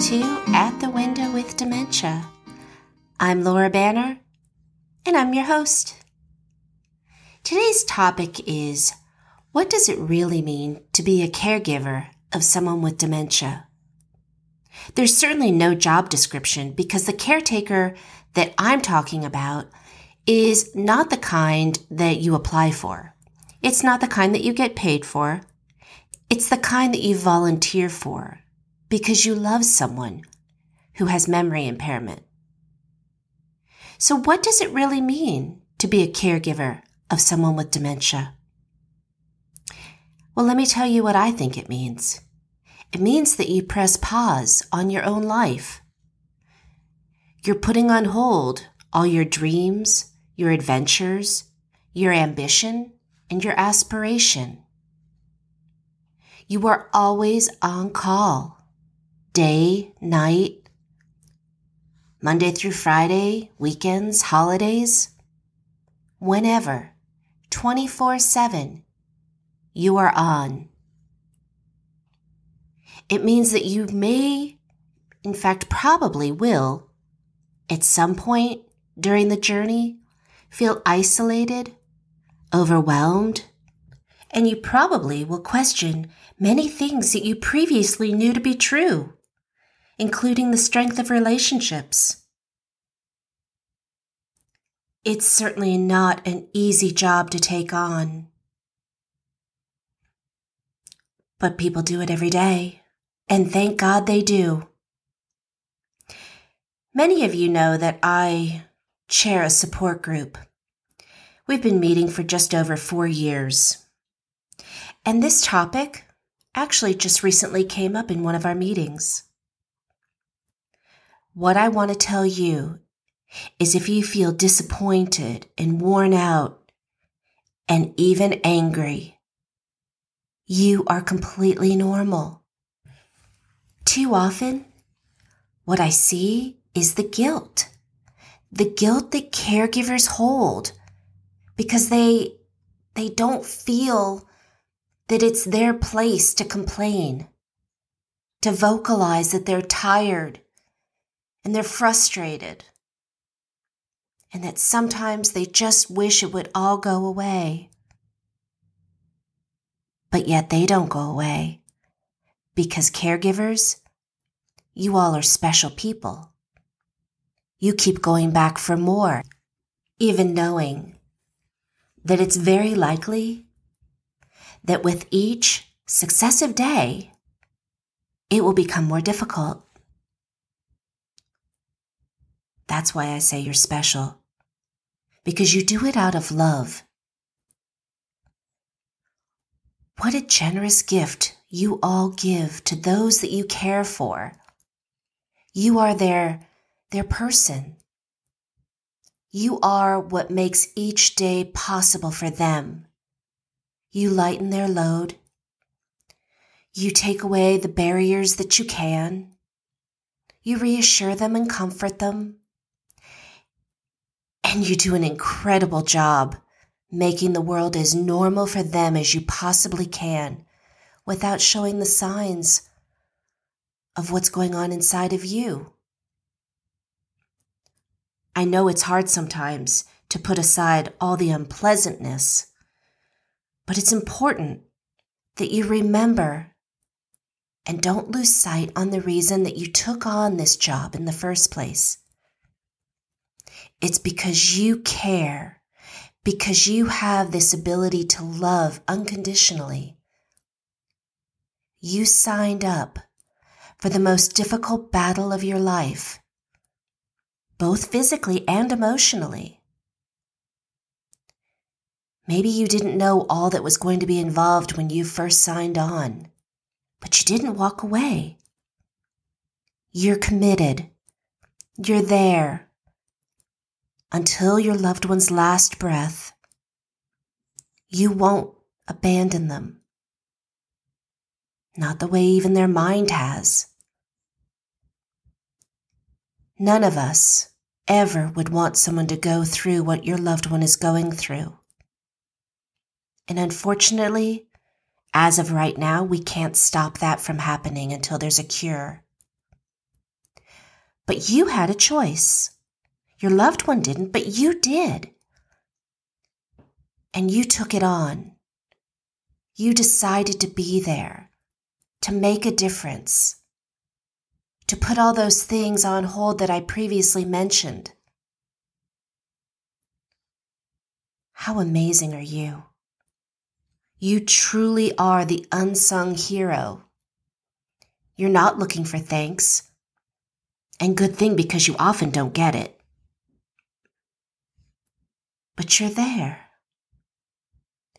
to At the Window with Dementia. I'm Laura Banner, and I'm your host. Today's topic is What does it really mean to be a caregiver of someone with dementia? There's certainly no job description because the caretaker that I'm talking about is not the kind that you apply for. It's not the kind that you get paid for. It's the kind that you volunteer for because you love someone who has memory impairment. So, what does it really mean to be a caregiver of someone with dementia? Well, let me tell you what I think it means. It means that you press pause on your own life. You're putting on hold all your dreams, your adventures, your ambition, and your aspiration. You are always on call day, night, Monday through Friday, weekends, holidays, whenever, 24 7, you are on. It means that you may, in fact, probably will, at some point during the journey, feel isolated, overwhelmed, and you probably will question many things that you previously knew to be true including the strength of relationships. It's certainly not an easy job to take on. But people do it every day, and thank God they do. Many of you know that I chair a support group. We've been meeting for just over four years. And this topic actually just recently came up in one of our meetings. What I want to tell you is if you feel disappointed and worn out and even angry, you are completely normal. Too often, what I see is the guilt, the guilt that caregivers hold because they, they don't feel that it's their place to complain, to vocalize that they're tired and they're frustrated, and that sometimes they just wish it would all go away. But yet they don't go away because caregivers, you all are special people. You keep going back for more, even knowing that it's very likely that with each successive day, it will become more difficult. That's why I say you're special. Because you do it out of love. What a generous gift you all give to those that you care for. You are their, their person. You are what makes each day possible for them. You lighten their load. You take away the barriers that you can. You reassure them and comfort them. And you do an incredible job making the world as normal for them as you possibly can without showing the signs of what's going on inside of you. I know it's hard sometimes to put aside all the unpleasantness, but it's important that you remember and don't lose sight on the reason that you took on this job in the first place. It's because you care, because you have this ability to love unconditionally. You signed up for the most difficult battle of your life, both physically and emotionally. Maybe you didn't know all that was going to be involved when you first signed on, but you didn't walk away. You're committed. You're there until your loved one's last breath, you won't abandon them. Not the way even their mind has. None of us ever would want someone to go through what your loved one is going through. And unfortunately, as of right now, we can't stop that from happening until there's a cure. But you had a choice. Your loved one didn't, but you did. And you took it on. You decided to be there, to make a difference, to put all those things on hold that I previously mentioned. How amazing are you? You truly are the unsung hero. You're not looking for thanks. And good thing because you often don't get it. There.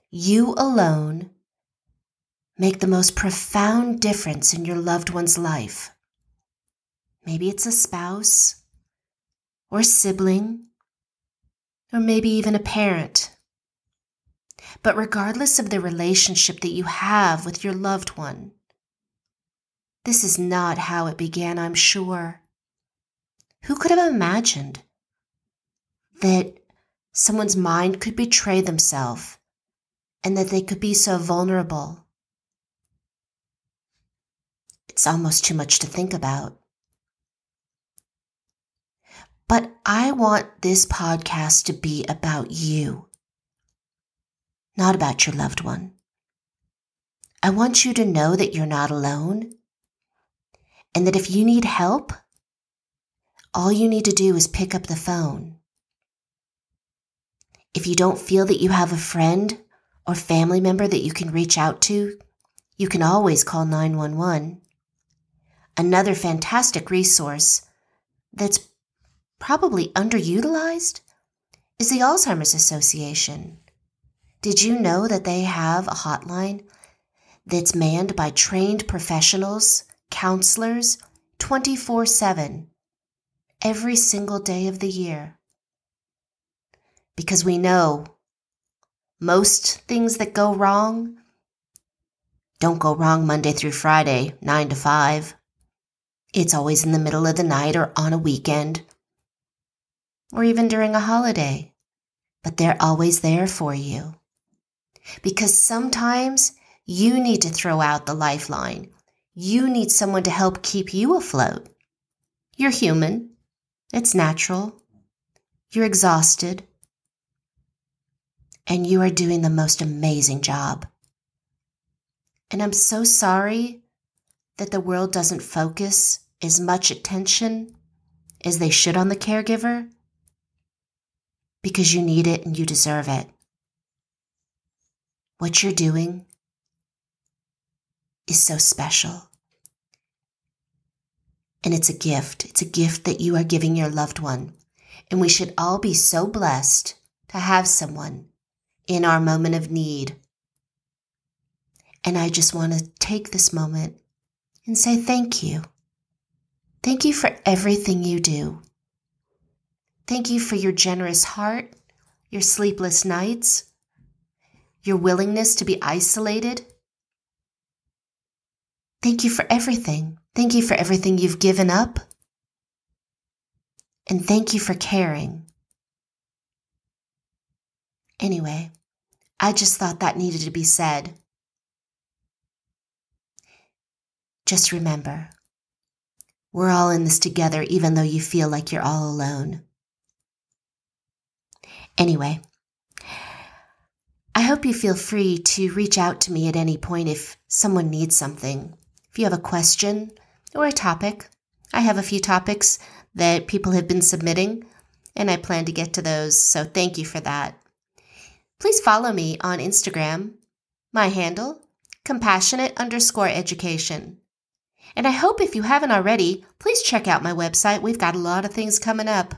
You alone make the most profound difference in your loved one's life. Maybe it's a spouse, or sibling, or maybe even a parent but regardless of the relationship that you have with your loved one. This is not how it began, I'm sure. Who could have imagined that someone's mind could betray themselves and that they could be so vulnerable? It's almost too much to think about. But I want this podcast to be about you not about your loved one. I want you to know that you're not alone and that if you need help, all you need to do is pick up the phone. If you don't feel that you have a friend or family member that you can reach out to, you can always call 911. Another fantastic resource that's probably underutilized is the Alzheimer's Association. Did you know that they have a hotline that's manned by trained professionals, counselors, 24 7, every single day of the year? Because we know most things that go wrong don't go wrong Monday through Friday, 9 to 5. It's always in the middle of the night or on a weekend, or even during a holiday, but they're always there for you because sometimes you need to throw out the lifeline. You need someone to help keep you afloat. You're human. It's natural. You're exhausted. And you are doing the most amazing job. And I'm so sorry that the world doesn't focus as much attention as they should on the caregiver because you need it and you deserve it what you're doing is so special. And it's a gift. It's a gift that you are giving your loved one. And we should all be so blessed to have someone in our moment of need. And I just want to take this moment and say thank you. Thank you for everything you do. Thank you for your generous heart, your sleepless nights, your willingness to be isolated. Thank you for everything. Thank you for everything you've given up. And thank you for caring. Anyway, I just thought that needed to be said. Just remember, we're all in this together, even though you feel like you're all alone. Anyway, I hope you feel free to reach out to me at any point if someone needs something. If you have a question or a topic, I have a few topics that people have been submitting, and I plan to get to those, so thank you for that. Please follow me on Instagram. My handle, compassionate underscore education. And I hope if you haven't already, please check out my website. We've got a lot of things coming up.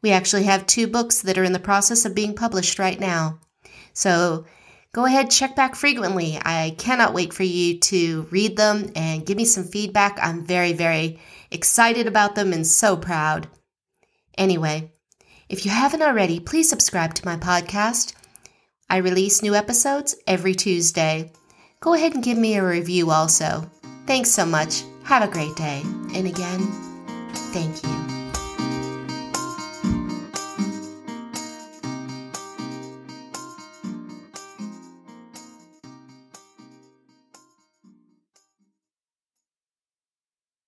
We actually have two books that are in the process of being published right now. So go ahead, check back frequently. I cannot wait for you to read them and give me some feedback. I'm very, very excited about them and so proud. Anyway, if you haven't already, please subscribe to my podcast. I release new episodes every Tuesday. Go ahead and give me a review also. Thanks so much. Have a great day. And again, thank you.